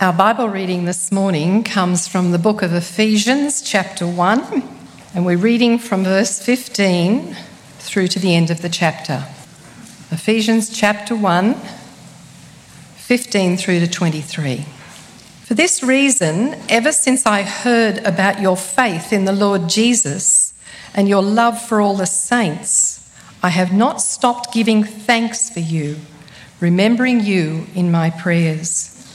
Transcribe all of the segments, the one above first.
Our Bible reading this morning comes from the book of Ephesians, chapter 1, and we're reading from verse 15 through to the end of the chapter. Ephesians chapter 1, 15 through to 23. For this reason, ever since I heard about your faith in the Lord Jesus and your love for all the saints, I have not stopped giving thanks for you, remembering you in my prayers.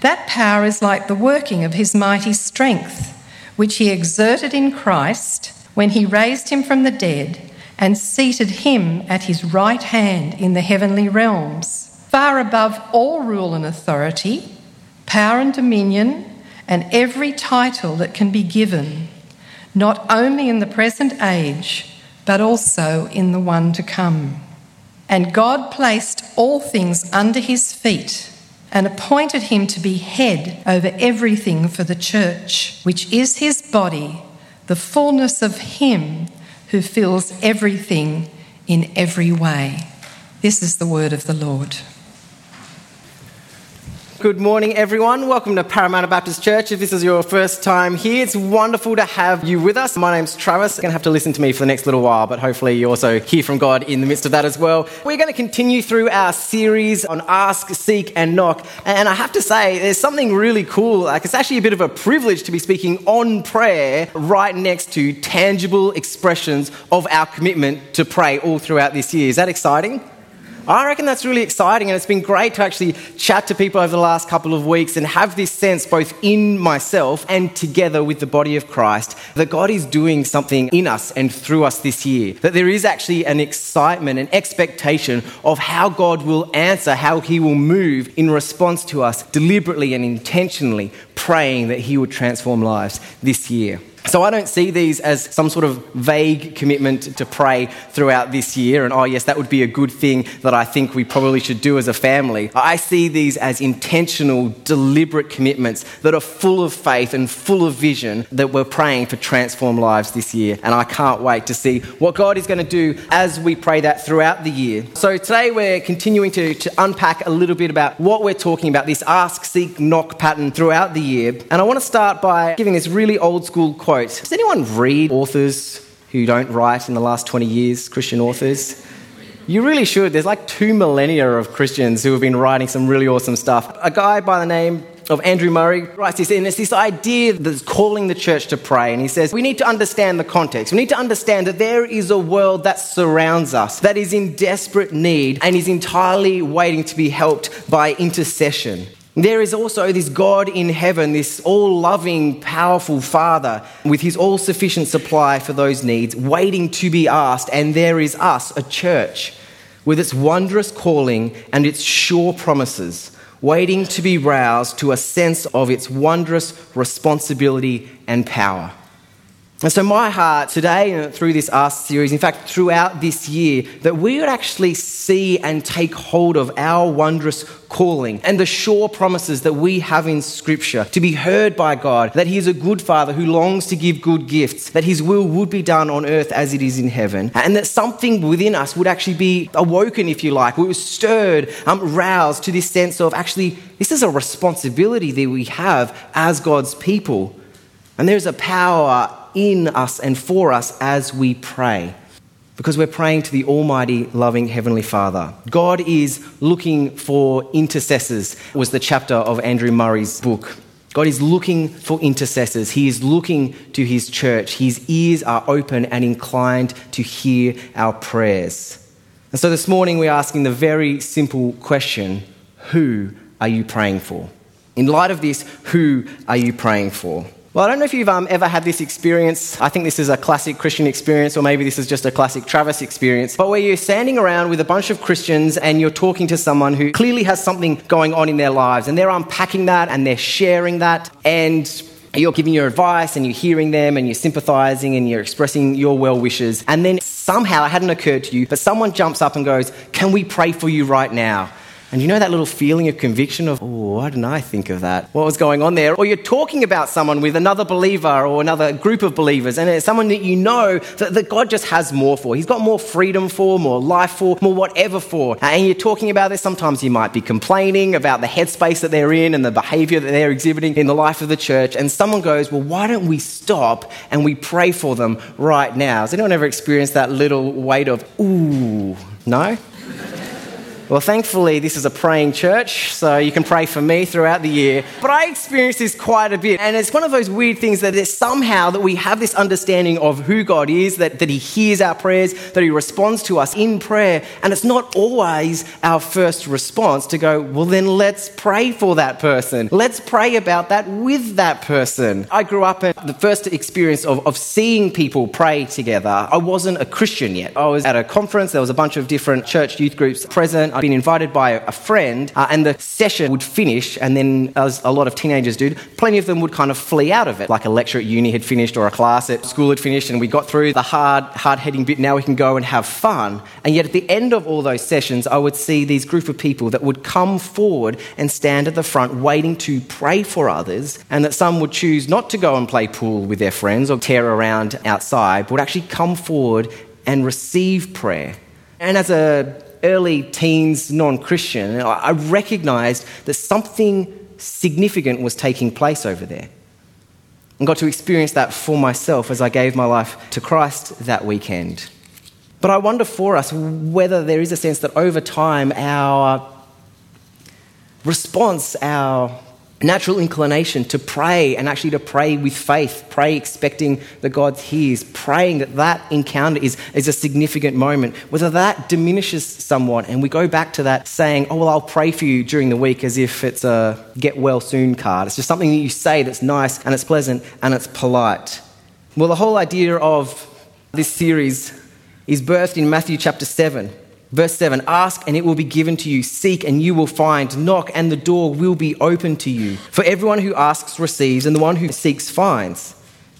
That power is like the working of his mighty strength, which he exerted in Christ when he raised him from the dead and seated him at his right hand in the heavenly realms, far above all rule and authority, power and dominion, and every title that can be given, not only in the present age, but also in the one to come. And God placed all things under his feet and appointed him to be head over everything for the church, which is his body, the fullness of him who fills everything in every way. This is the word of the Lord. Good morning, everyone. Welcome to Parramatta Baptist Church. If this is your first time here, it's wonderful to have you with us. My name's Travis. You're going to have to listen to me for the next little while, but hopefully you also hear from God in the midst of that as well. We're going to continue through our series on Ask, Seek, and Knock. And I have to say, there's something really cool. Like, it's actually a bit of a privilege to be speaking on prayer right next to tangible expressions of our commitment to pray all throughout this year. Is that exciting? I reckon that's really exciting, and it's been great to actually chat to people over the last couple of weeks and have this sense, both in myself and together with the body of Christ, that God is doing something in us and through us this year. That there is actually an excitement, an expectation of how God will answer, how He will move in response to us deliberately and intentionally praying that He would transform lives this year. So I don't see these as some sort of vague commitment to pray throughout this year, and oh, yes, that would be a good thing that I think we probably should do as a family. I see these as intentional, deliberate commitments that are full of faith and full of vision that we're praying for transformed lives this year. And I can't wait to see what God is going to do as we pray that throughout the year. So today we're continuing to, to unpack a little bit about what we're talking about this ask, seek, knock pattern throughout the year. And I want to start by giving this really old school quote. Does anyone read authors who don't write in the last 20 years, Christian authors? You really should. There's like two millennia of Christians who have been writing some really awesome stuff. A guy by the name of Andrew Murray writes this, and it's this idea that's calling the church to pray. And he says, We need to understand the context. We need to understand that there is a world that surrounds us, that is in desperate need and is entirely waiting to be helped by intercession. There is also this God in heaven, this all loving, powerful Father with his all sufficient supply for those needs, waiting to be asked. And there is us, a church, with its wondrous calling and its sure promises, waiting to be roused to a sense of its wondrous responsibility and power. And so, my heart today, and through this Ask series, in fact, throughout this year, that we would actually see and take hold of our wondrous calling and the sure promises that we have in Scripture to be heard by God, that He is a good Father who longs to give good gifts, that His will would be done on earth as it is in heaven, and that something within us would actually be awoken, if you like, we were stirred, um, roused to this sense of actually, this is a responsibility that we have as God's people. And there's a power in us and for us as we pray. Because we're praying to the Almighty, loving Heavenly Father. God is looking for intercessors, was the chapter of Andrew Murray's book. God is looking for intercessors. He is looking to His church. His ears are open and inclined to hear our prayers. And so this morning we're asking the very simple question Who are you praying for? In light of this, who are you praying for? Well, I don't know if you've um, ever had this experience. I think this is a classic Christian experience, or maybe this is just a classic Travis experience. But where you're standing around with a bunch of Christians and you're talking to someone who clearly has something going on in their lives, and they're unpacking that and they're sharing that, and you're giving your advice and you're hearing them and you're sympathizing and you're expressing your well wishes. And then somehow it hadn't occurred to you, but someone jumps up and goes, Can we pray for you right now? And you know that little feeling of conviction of, oh, why didn't I think of that? What was going on there? Or you're talking about someone with another believer or another group of believers, and it's someone that you know that, that God just has more for. He's got more freedom for, more life for, more whatever for. And you're talking about this. Sometimes you might be complaining about the headspace that they're in and the behavior that they're exhibiting in the life of the church. And someone goes, well, why don't we stop and we pray for them right now? Has anyone ever experienced that little weight of, ooh, no? Well, thankfully, this is a praying church, so you can pray for me throughout the year. But I experience this quite a bit, and it's one of those weird things that it's somehow that we have this understanding of who God is, that, that He hears our prayers, that He responds to us in prayer, and it's not always our first response to go, well, then let's pray for that person. Let's pray about that with that person. I grew up in the first experience of, of seeing people pray together. I wasn't a Christian yet. I was at a conference, there was a bunch of different church youth groups present. I'd been invited by a friend, uh, and the session would finish, and then, as a lot of teenagers do, plenty of them would kind of flee out of it. Like a lecture at uni had finished, or a class at school had finished, and we got through the hard, hard heading bit. Now we can go and have fun. And yet, at the end of all those sessions, I would see these group of people that would come forward and stand at the front waiting to pray for others, and that some would choose not to go and play pool with their friends or tear around outside, but would actually come forward and receive prayer. And as a early teens non Christian, I recognized that something significant was taking place over there. And got to experience that for myself as I gave my life to Christ that weekend. But I wonder for us whether there is a sense that over time our response, our natural inclination to pray and actually to pray with faith, pray expecting that God hears, praying that that encounter is, is a significant moment, whether that diminishes somewhat and we go back to that saying, oh, well, I'll pray for you during the week as if it's a get well soon card. It's just something that you say that's nice and it's pleasant and it's polite. Well, the whole idea of this series is birthed in Matthew chapter 7. Verse 7 Ask and it will be given to you, seek and you will find, knock and the door will be open to you. For everyone who asks receives, and the one who seeks finds.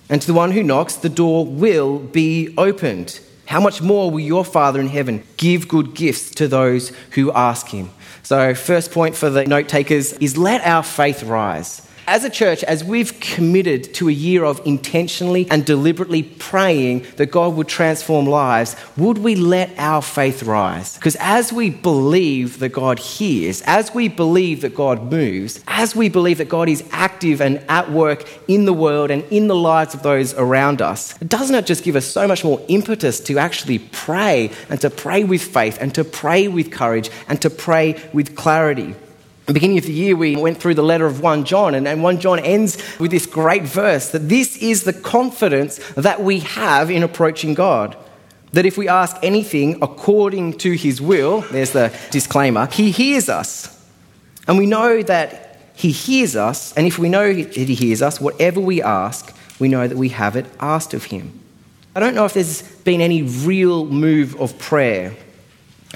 And to the one who knocks, the door will be opened. How much more will your Father in heaven give good gifts to those who ask him? So, first point for the note takers is let our faith rise as a church, as we've committed to a year of intentionally and deliberately praying that God would transform lives, would we let our faith rise? Because as we believe that God hears, as we believe that God moves, as we believe that God is active and at work in the world and in the lives of those around us, doesn't it just give us so much more impetus to actually pray and to pray with faith and to pray with courage and to pray with clarity? Beginning of the year, we went through the letter of 1 John, and, and 1 John ends with this great verse that this is the confidence that we have in approaching God. That if we ask anything according to his will, there's the disclaimer, he hears us. And we know that he hears us, and if we know that he hears us, whatever we ask, we know that we have it asked of him. I don't know if there's been any real move of prayer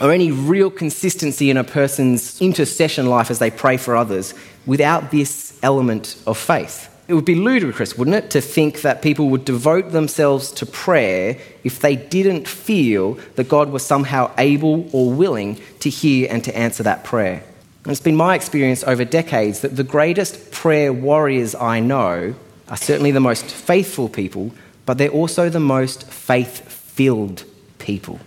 or any real consistency in a person's intercession life as they pray for others without this element of faith. It would be ludicrous, wouldn't it, to think that people would devote themselves to prayer if they didn't feel that God was somehow able or willing to hear and to answer that prayer. And it's been my experience over decades that the greatest prayer warriors I know are certainly the most faithful people, but they're also the most faith filled people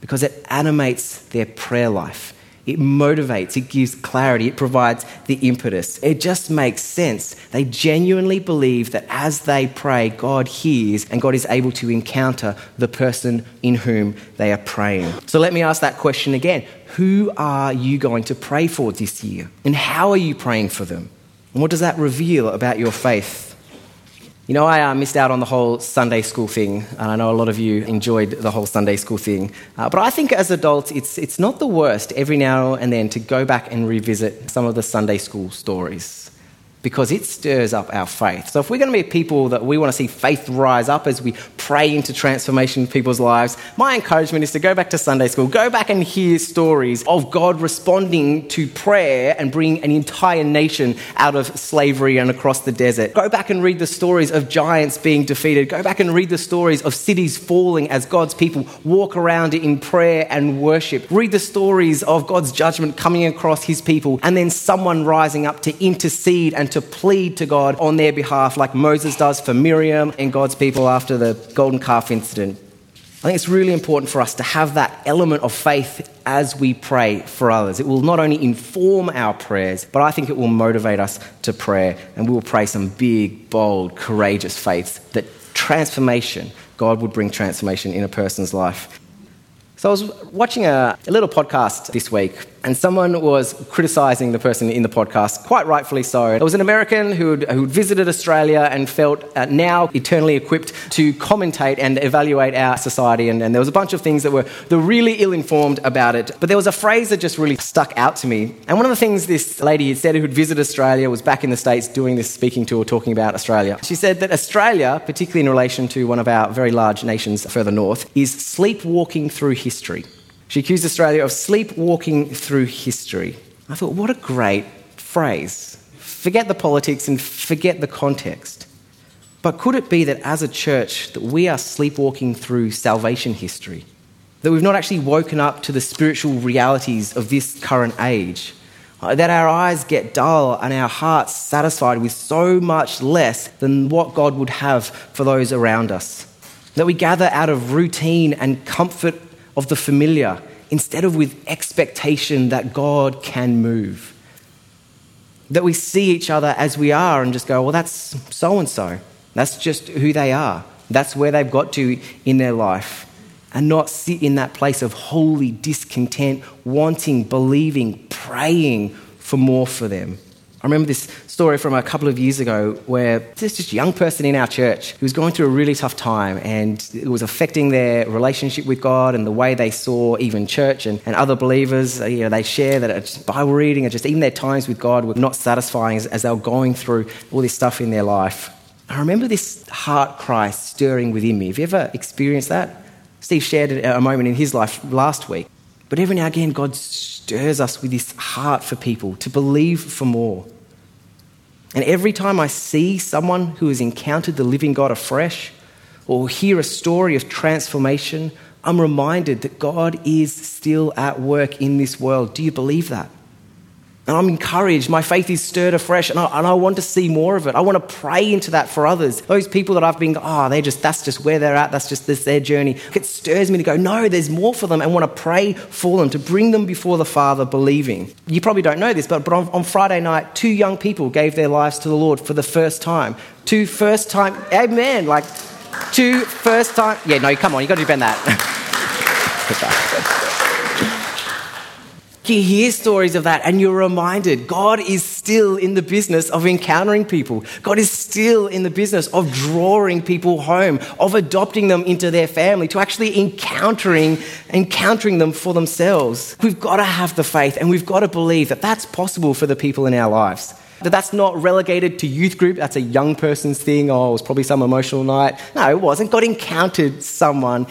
because it animates their prayer life. It motivates, it gives clarity, it provides the impetus. It just makes sense. They genuinely believe that as they pray, God hears and God is able to encounter the person in whom they are praying. So let me ask that question again Who are you going to pray for this year? And how are you praying for them? And what does that reveal about your faith? You know, I uh, missed out on the whole Sunday school thing, and I know a lot of you enjoyed the whole Sunday school thing. Uh, but I think as adults, it's, it's not the worst every now and then to go back and revisit some of the Sunday school stories because it stirs up our faith. So, if we're going to be people that we want to see faith rise up as we pray into transformation in people's lives, my encouragement is to go back to Sunday school, go back and hear stories of God responding to prayer and bring an entire nation out of slavery and across the desert. Go back and read the stories of giants being defeated. Go back and read the stories of cities falling as God's people walk around in prayer and worship. Read the stories of God's judgment coming across his people and then someone rising up to intercede and to plead to God on their behalf, like Moses does for Miriam and God's people after the golden calf incident. I think it's really important for us to have that element of faith as we pray for others. It will not only inform our prayers, but I think it will motivate us to prayer. And we will pray some big, bold, courageous faiths that transformation, God would bring transformation in a person's life. So I was watching a, a, little podcast this week, and someone was criticizing the person in the podcast, quite rightfully so. It was an American who'd, who'd visited Australia and felt uh, now eternally equipped to commentate and evaluate our society, and, and there was a bunch of things that were, that were really ill-informed about it. But there was a phrase that just really stuck out to me. And one of the things this lady had said who'd visited Australia was back in the States doing this speaking tour talking about Australia. She said that Australia, particularly in relation to one of our very large nations further north, is sleepwalking through history. She accused Australia of sleepwalking through history. I thought, what a great phrase. Forget the politics and forget the context. But could it be that as a church that we are sleepwalking through salvation history? That we've not actually woken up to the spiritual realities of this current age? Uh, that our eyes get dull and our hearts satisfied with so much less than what God would have for those around us? That we gather out of routine and comfort of the familiar instead of with expectation that God can move. That we see each other as we are and just go, well, that's so and so. That's just who they are. That's where they've got to in their life. And not sit in that place of holy discontent, wanting, believing, praying for more for them. I remember this story from a couple of years ago where there's this young person in our church who was going through a really tough time and it was affecting their relationship with God and the way they saw even church and, and other believers. Uh, you know, they share that Bible reading and just even their times with God were not satisfying as, as they were going through all this stuff in their life. I remember this heart cry stirring within me. Have you ever experienced that? Steve shared a moment in his life last week. But every now and again, God stirs us with this heart for people to believe for more. And every time I see someone who has encountered the living God afresh or hear a story of transformation, I'm reminded that God is still at work in this world. Do you believe that? And I'm encouraged. My faith is stirred afresh, and I, and I want to see more of it. I want to pray into that for others. Those people that I've been, oh, ah, they just, that's just where they're at. That's just this, their journey. It stirs me to go, no, there's more for them, and want to pray for them, to bring them before the Father believing. You probably don't know this, but, but on, on Friday night, two young people gave their lives to the Lord for the first time. Two first time, amen, like two first time, yeah, no, come on, you got to defend that. You hear stories of that and you're reminded God is still in the business of encountering people. God is still in the business of drawing people home, of adopting them into their family, to actually encountering, encountering them for themselves. We've got to have the faith and we've got to believe that that's possible for the people in our lives. That that's not relegated to youth group, that's a young person's thing. Oh, it was probably some emotional night. No, it wasn't. God encountered someone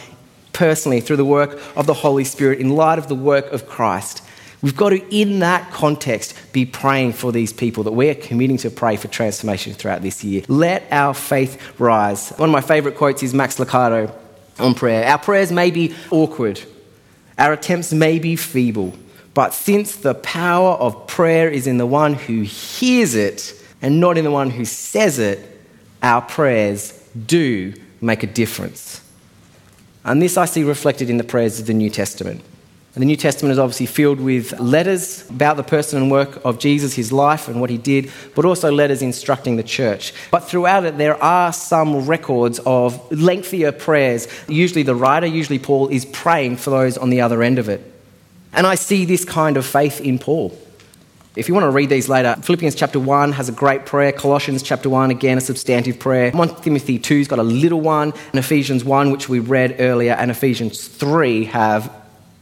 personally through the work of the Holy Spirit in light of the work of Christ. We've got to, in that context, be praying for these people that we're committing to pray for transformation throughout this year. Let our faith rise. One of my favourite quotes is Max Lucado on prayer. Our prayers may be awkward, our attempts may be feeble, but since the power of prayer is in the one who hears it and not in the one who says it, our prayers do make a difference. And this I see reflected in the prayers of the New Testament. And the New Testament is obviously filled with letters about the person and work of Jesus, his life and what he did, but also letters instructing the church. But throughout it, there are some records of lengthier prayers. Usually, the writer, usually Paul, is praying for those on the other end of it. And I see this kind of faith in Paul. If you want to read these later, Philippians chapter 1 has a great prayer. Colossians chapter 1, again, a substantive prayer. 1 Timothy 2's got a little one. And Ephesians 1, which we read earlier, and Ephesians 3 have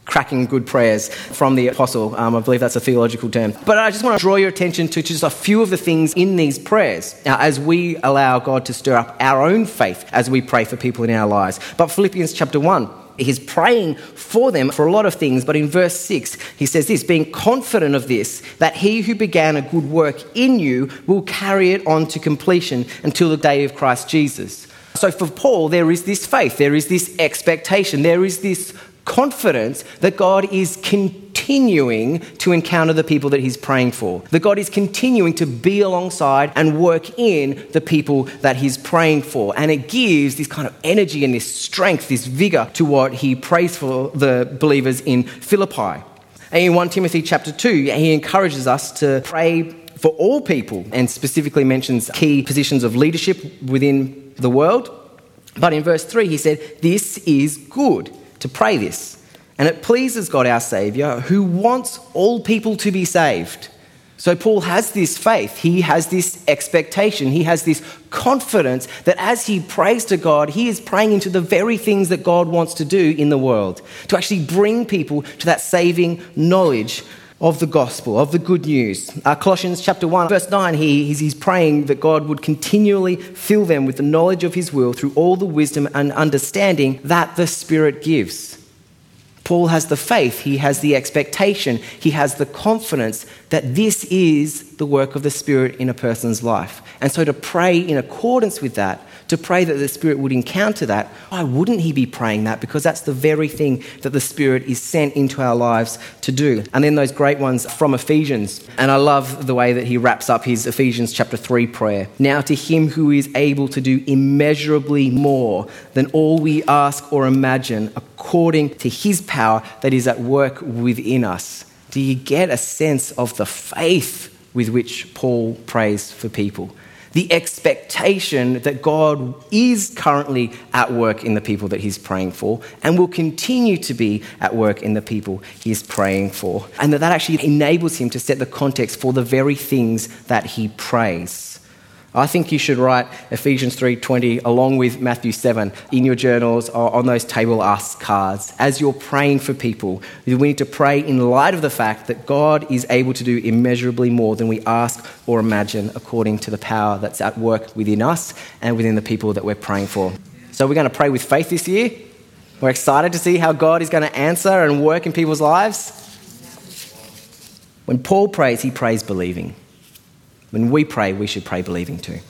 cracking good prayers from the apostle. Um, I believe that's a theological term. But I just want to draw your attention to just a few of the things in these prayers now, as we allow God to stir up our own faith as we pray for people in our lives. But Philippians chapter 1, he's praying for them for a lot of things, but in verse 6, he says this being confident of this, that he who began a good work in you will carry it on to completion until the day of Christ Jesus. So for Paul, there is this faith, there is this expectation, there is this confidence that God is continuing to encounter the people that he's praying for. That God is continuing to be alongside and work in the people that he's praying for. And it gives this kind of energy and this strength, this vigor to what he prays for the believers in Philippi. And in 1 Timothy chapter 2, he encourages us to pray for all people and specifically mentions key positions of leadership within the world. But in verse 3, he said, This is good to pray this. And it pleases God our Saviour, who wants all people to be saved. So Paul has this faith, he has this expectation, he has this confidence that as he prays to God, he is praying into the very things that God wants to do in the world, to actually bring people to that saving knowledge of the gospel, of the good news. Uh, Colossians chapter 1, verse 9, he, he's, he's praying that God would continually fill them with the knowledge of his will through all the wisdom and understanding that the Spirit gives. Paul has the faith, he has the expectation, he has the confidence that this is the work of the Spirit in a person's life. And so to pray in accordance with that to pray that the Spirit would encounter that, why wouldn't he be praying that? Because that's the very thing that the Spirit is sent into our lives to do. And then those great ones from Ephesians. And I love the way that he wraps up his Ephesians chapter 3 prayer. Now to him who is able to do immeasurably more than all we ask or imagine, according to his power that is at work within us. Do you get a sense of the faith with which Paul prays for people? The expectation that God is currently at work in the people that he's praying for and will continue to be at work in the people he's praying for. And that that actually enables him to set the context for the very things that he prays. I think you should write Ephesians 3:20 along with Matthew 7 in your journals or on those table ask cards as you're praying for people. We need to pray in light of the fact that God is able to do immeasurably more than we ask or imagine according to the power that's at work within us and within the people that we're praying for. So we're going to pray with faith this year. We're excited to see how God is going to answer and work in people's lives. When Paul prays, he prays believing. When we pray, we should pray believing too.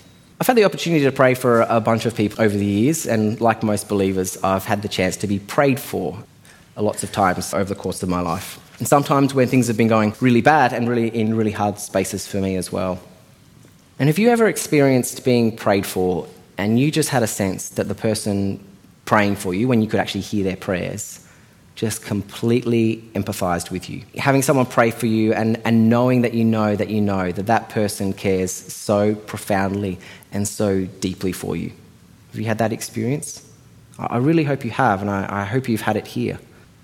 I've had the opportunity to pray for a bunch of people over the years, and like most believers, I've had the chance to be prayed for lots of times over the course of my life. And sometimes when things have been going really bad and really in really hard spaces for me as well. And have you ever experienced being prayed for and you just had a sense that the person praying for you, when you could actually hear their prayers, just completely empathized with you. Having someone pray for you and, and knowing that you know that you know that that person cares so profoundly and so deeply for you. Have you had that experience? I really hope you have, and I, I hope you've had it here.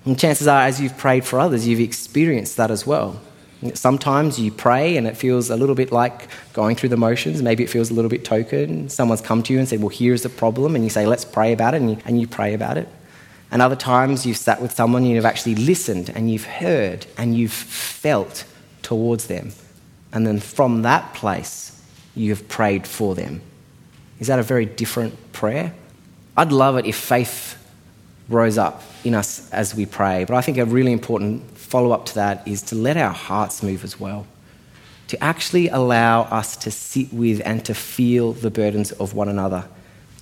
And chances are, as you've prayed for others, you've experienced that as well. Sometimes you pray and it feels a little bit like going through the motions. Maybe it feels a little bit token. Someone's come to you and said, Well, here's the problem. And you say, Let's pray about it. And you, and you pray about it. And other times you've sat with someone and you've actually listened and you've heard and you've felt towards them. And then from that place, you've prayed for them. Is that a very different prayer? I'd love it if faith rose up in us as we pray. But I think a really important follow up to that is to let our hearts move as well. To actually allow us to sit with and to feel the burdens of one another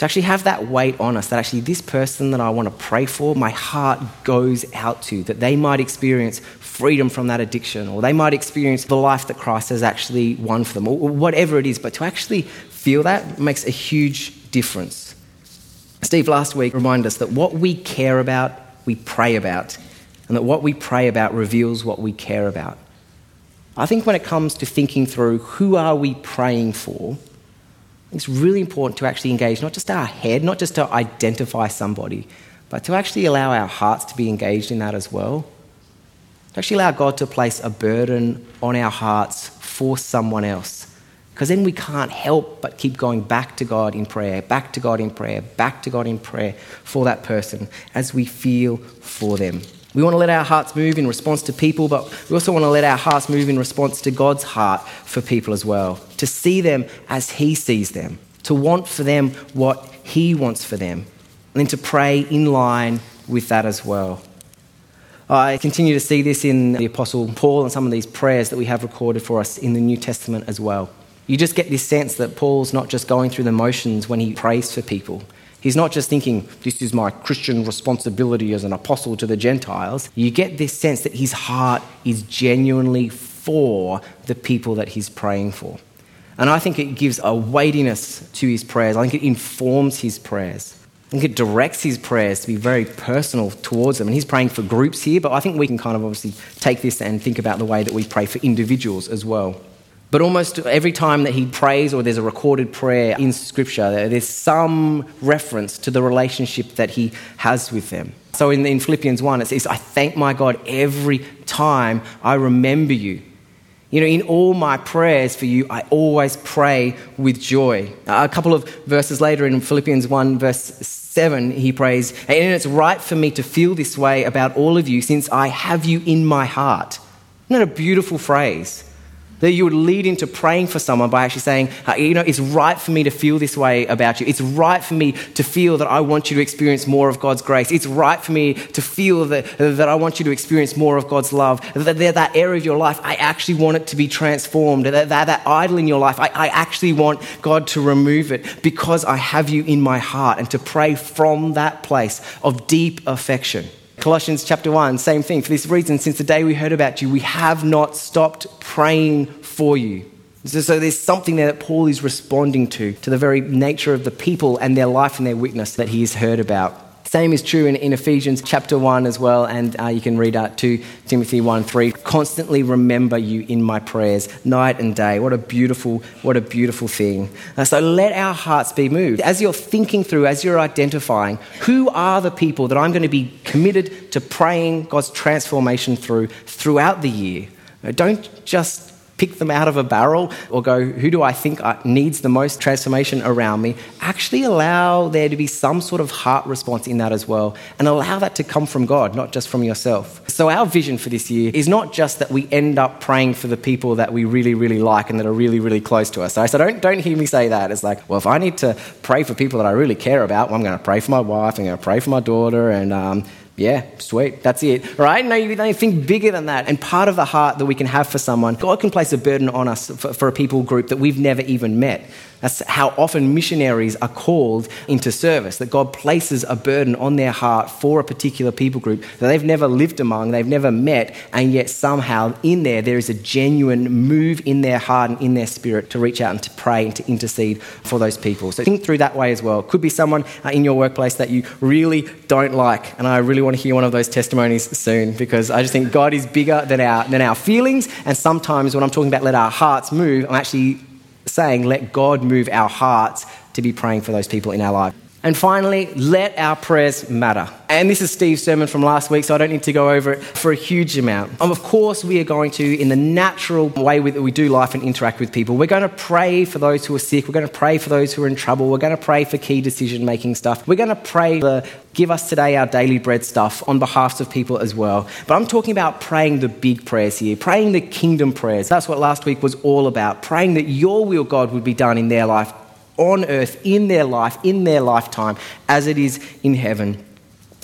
to actually have that weight on us that actually this person that I want to pray for, my heart goes out to, that they might experience freedom from that addiction, or they might experience the life that Christ has actually won for them, or whatever it is. But to actually feel that makes a huge difference. Steve last week reminded us that what we care about, we pray about, and that what we pray about reveals what we care about. I think when it comes to thinking through who are we praying for, it's really important to actually engage not just our head, not just to identify somebody, but to actually allow our hearts to be engaged in that as well. To actually allow God to place a burden on our hearts for someone else. Because then we can't help but keep going back to God in prayer, back to God in prayer, back to God in prayer for that person as we feel for them. We want to let our hearts move in response to people, but we also want to let our hearts move in response to God's heart for people as well. To see them as He sees them, to want for them what He wants for them, and then to pray in line with that as well. I continue to see this in the Apostle Paul and some of these prayers that we have recorded for us in the New Testament as well. You just get this sense that Paul's not just going through the motions when he prays for people. He's not just thinking, this is my Christian responsibility as an apostle to the Gentiles. You get this sense that his heart is genuinely for the people that he's praying for. And I think it gives a weightiness to his prayers. I think it informs his prayers. I think it directs his prayers to be very personal towards them. And he's praying for groups here, but I think we can kind of obviously take this and think about the way that we pray for individuals as well. But almost every time that he prays or there's a recorded prayer in Scripture, there's some reference to the relationship that he has with them. So in, in Philippians 1, it says, I thank my God every time I remember you. You know, in all my prayers for you, I always pray with joy. A couple of verses later in Philippians 1, verse 7, he prays, And it's right for me to feel this way about all of you since I have you in my heart. Isn't that a beautiful phrase? That you would lead into praying for someone by actually saying, uh, you know, it's right for me to feel this way about you. It's right for me to feel that I want you to experience more of God's grace. It's right for me to feel that, that I want you to experience more of God's love. That, that area of your life, I actually want it to be transformed. That, that, that idol in your life, I, I actually want God to remove it because I have you in my heart and to pray from that place of deep affection. Colossians chapter 1, same thing. For this reason, since the day we heard about you, we have not stopped praying for you. So, there's something there that Paul is responding to, to the very nature of the people and their life and their witness that he has heard about. Same is true in, in Ephesians chapter 1 as well, and uh, you can read out to Timothy 1 3. Constantly remember you in my prayers, night and day. What a beautiful, what a beautiful thing. Uh, so let our hearts be moved. As you're thinking through, as you're identifying, who are the people that I'm going to be committed to praying God's transformation through throughout the year? Don't just pick them out of a barrel or go, who do I think needs the most transformation around me? Actually, allow there to be some sort of heart response in that as well, and allow that to come from God, not just from yourself. So, our vision for this year is not just that we end up praying for the people that we really, really like and that are really, really close to us. So, don't, don't hear me say that. It's like, well, if I need to pray for people that I really care about, well, I'm going to pray for my wife, I'm going to pray for my daughter, and um, yeah, sweet, that's it. Right? No, you think bigger than that. And part of the heart that we can have for someone, God can place a burden on us for, for a people group that we've never even met. That's how often missionaries are called into service, that God places a burden on their heart for a particular people group that they've never lived among, they've never met, and yet somehow in there there is a genuine move in their heart and in their spirit to reach out and to pray and to intercede for those people. So think through that way as well. Could be someone uh, in your workplace that you really don't like, and I really want to hear one of those testimonies soon because I just think God is bigger than our, than our feelings, and sometimes when I'm talking about let our hearts move, I'm actually saying, let God move our hearts to be praying for those people in our life. And finally, let our prayers matter. And this is Steve's sermon from last week, so I don't need to go over it for a huge amount. Of course, we are going to, in the natural way that we do life and interact with people, we're going to pray for those who are sick. We're going to pray for those who are in trouble. We're going to pray for key decision making stuff. We're going to pray for give us today our daily bread stuff on behalf of people as well. But I'm talking about praying the big prayers here, praying the kingdom prayers. That's what last week was all about. Praying that your will, God, would be done in their life on earth, in their life, in their lifetime, as it is in heaven.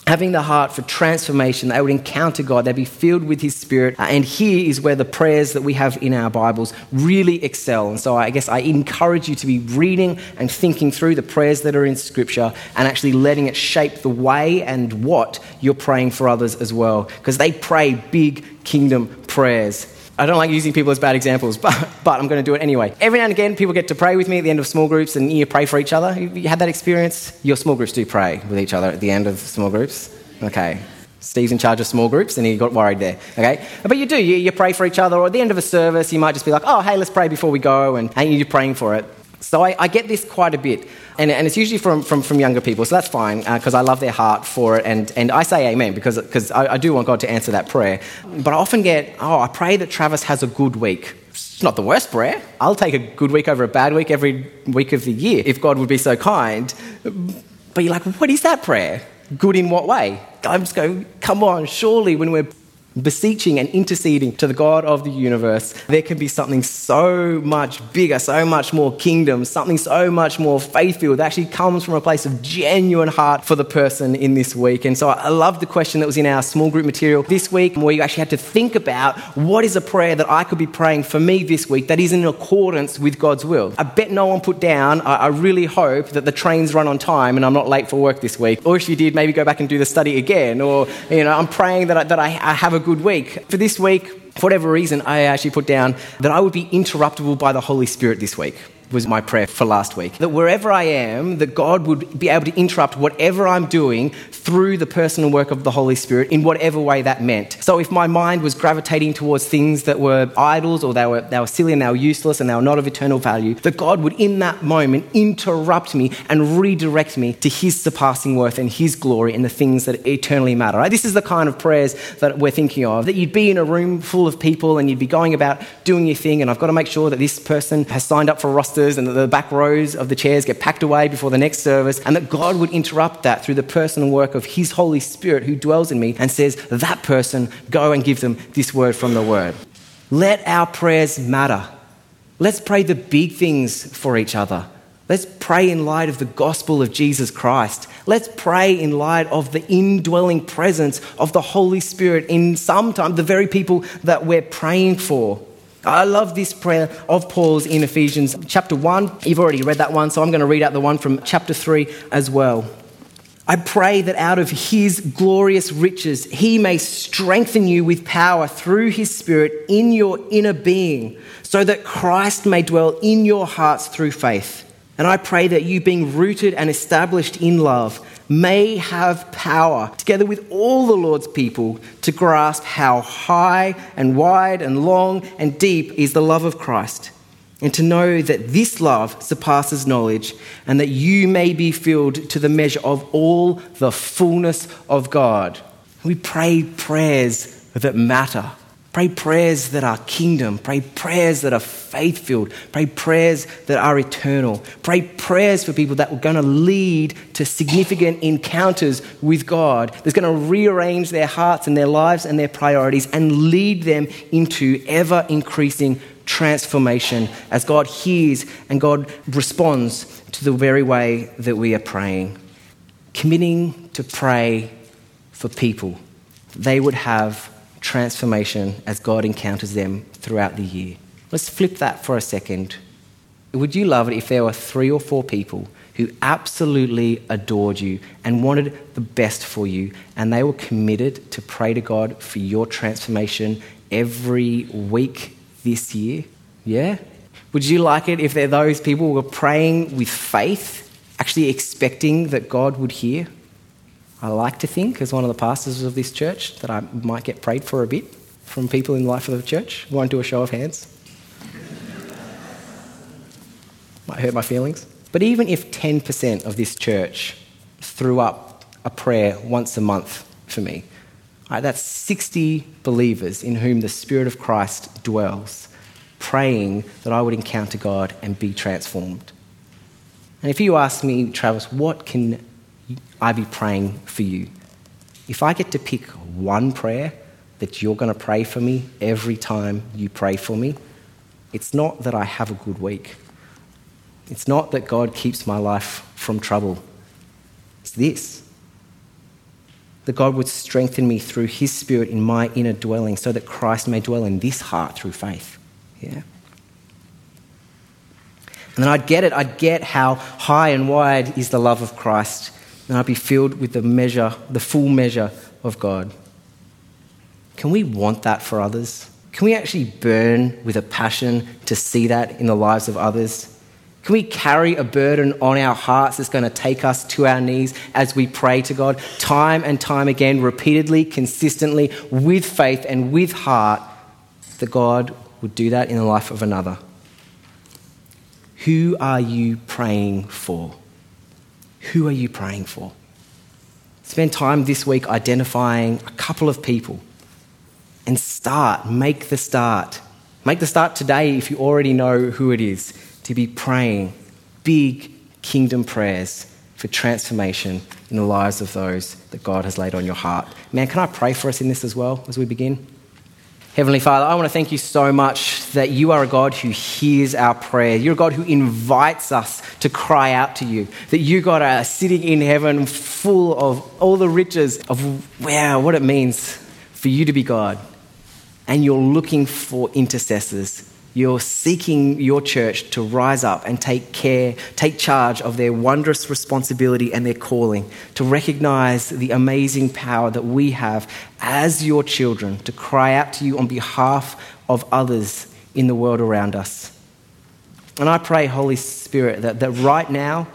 Having the heart for transformation, they would encounter God, they'd be filled with His Spirit. Uh, and here is where the prayers that we have in our Bibles really excel. And so I guess I encourage you to be reading and thinking through the prayers that are in Scripture and actually letting it shape the way and what you're praying for others as well. Because they pray big kingdom prayers. I don't like using people as bad examples, but, but I'm going to do it anyway. Every now and again, people get to pray with me at the end of small groups and you pray for each other. You had that experience? Your small groups do pray with each other at the end of small groups? Okay. Steve's in charge of small groups and he got worried there. Okay? But you do, you, you pray for each other, or at the end of a service, you might just be like, oh, hey, let's pray before we go, and, and you're praying for it. So I, I, get this quite a bit. And, and it's usually from, from, from younger people, so that's fine because uh, I love their heart for it. And, and I say amen because cause I, I do want God to answer that prayer. But I often get, oh, I pray that Travis has a good week. It's not the worst prayer. I'll take a good week over a bad week every week of the year if God would be so kind. But you're like, what is that prayer? Good in what way? I'm just going, come on, surely when we're beseeching and interceding to the God of the universe, there can be something so much bigger, so much more kingdom, something so much more faith filled that actually comes from a place of genuine heart for the person in this week. And so I love the question that was in our small group material this week, where you actually had to think about what is a prayer that I could be praying for me this week that is in accordance with God's will. I bet no one put down, I, I really hope that the trains run on time and I'm not late for work this week. Or if you did, maybe go back and do the study again. Or, you know, I'm praying that I, that I, I have a good week. For this week, for whatever reason, I actually put down that I would be interruptible by the Holy Spirit this week was my prayer for last week. That wherever I am, that God would be able to interrupt whatever I'm doing through the personal work of the Holy Spirit in whatever way that meant. So if my mind was gravitating towards things that were idols or they were, they were silly and they were useless and they were not of eternal value, that God would in that moment interrupt me and redirect me to His surpassing worth and His glory and the things that eternally matter. Right? This is the kind of prayers that we're thinking of. That you'd be in a room full of people and you'd be going about doing your thing and I've got to make sure that this person has signed up for a roster and the back rows of the chairs get packed away before the next service, and that God would interrupt that through the personal work of His Holy Spirit who dwells in me and says, That person, go and give them this word from the Word. Let our prayers matter. Let's pray the big things for each other. Let's pray in light of the gospel of Jesus Christ. Let's pray in light of the indwelling presence of the Holy Spirit in sometimes the very people that we're praying for. I love this prayer of Paul's in Ephesians chapter 1. You've already read that one, so I'm going to read out the one from chapter 3 as well. I pray that out of his glorious riches, he may strengthen you with power through his spirit in your inner being, so that Christ may dwell in your hearts through faith. And I pray that you, being rooted and established in love, may have power, together with all the Lord's people, to grasp how high and wide and long and deep is the love of Christ, and to know that this love surpasses knowledge, and that you may be filled to the measure of all the fullness of God. We pray prayers that matter. Pray prayers that are kingdom. Pray prayers that are faith filled. Pray prayers that are eternal. Pray prayers for people that are going to lead to significant encounters with God, that's going to rearrange their hearts and their lives and their priorities and lead them into ever increasing transformation as God hears and God responds to the very way that we are praying. Committing to pray for people, they would have transformation as God encounters them throughout the year. Let's flip that for a second. Would you love it if there were three or four people who absolutely adored you and wanted the best for you, and they were committed to pray to God for your transformation every week this year? Yeah? Would you like it if those people were praying with faith, actually expecting that God would hear? I like to think, as one of the pastors of this church, that I might get prayed for a bit from people in the life of the church. Won't do a show of hands. might hurt my feelings. But even if 10% of this church threw up a prayer once a month for me, right, that's 60 believers in whom the Spirit of Christ dwells, praying that I would encounter God and be transformed. And if you ask me, Travis, what can I be praying for you. If I get to pick one prayer that you're going to pray for me every time you pray for me, it's not that I have a good week. It's not that God keeps my life from trouble. It's this that God would strengthen me through His Spirit in my inner dwelling so that Christ may dwell in this heart through faith. Yeah? And then I'd get it. I'd get how high and wide is the love of Christ and I'd be filled with the measure, the full measure of God. Can we want that for others? Can we actually burn with a passion to see that in the lives of others? Can we carry a burden on our hearts that's going to take us to our knees as we pray to God time and time again, repeatedly, consistently, with faith and with heart, that God would do that in the life of another? Who are you praying for? Who are you praying for? Spend time this week identifying a couple of people and start, make the start. Make the start today if you already know who it is to be praying big kingdom prayers for transformation in the lives of those that God has laid on your heart. Man, can I pray for us in this as well as we begin? Heavenly Father, I want to thank you so much that you are a God who hears our prayer. You're a God who invites us to cry out to you. That you, God, are sitting in heaven full of all the riches of, wow, what it means for you to be God. And you're looking for intercessors you're seeking your church to rise up and take care, take charge of their wondrous responsibility and their calling, to recognize the amazing power that we have as your children to cry out to you on behalf of others in the world around us. And I pray, Holy Spirit, that, that right now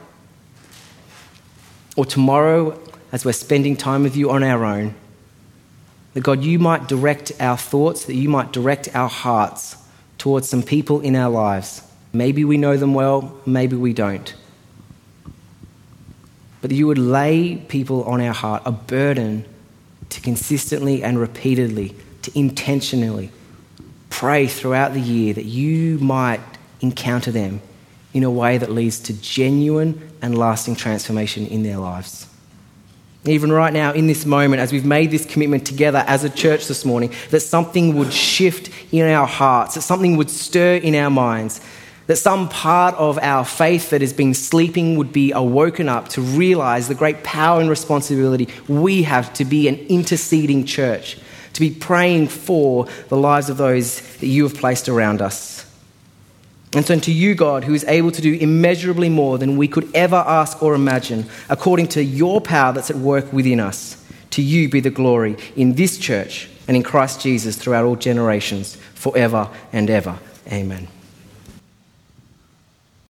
or tomorrow, as we're spending time with you on our own, that God, you might direct our thoughts, that you might direct our hearts towards some people in our lives. Maybe we know them well, maybe we don't. But you would lay people on our heart a burden to consistently and repeatedly, to intentionally pray throughout the year that you might encounter them in a way that leads to genuine and lasting transformation in their lives. Even right now, in this moment, as we've made this commitment together as a church this morning, that something would shift in our hearts, that something would stir in our minds, that some part of our faith that has been sleeping would be awoken up to realize the great power and responsibility we have to be an interceding church, to be praying for the lives of those that you have placed around us. And so, to you, God, who is able to do immeasurably more than we could ever ask or imagine, according to your power that's at work within us, to you be the glory in this church and in Christ Jesus throughout all generations, forever and ever. Amen.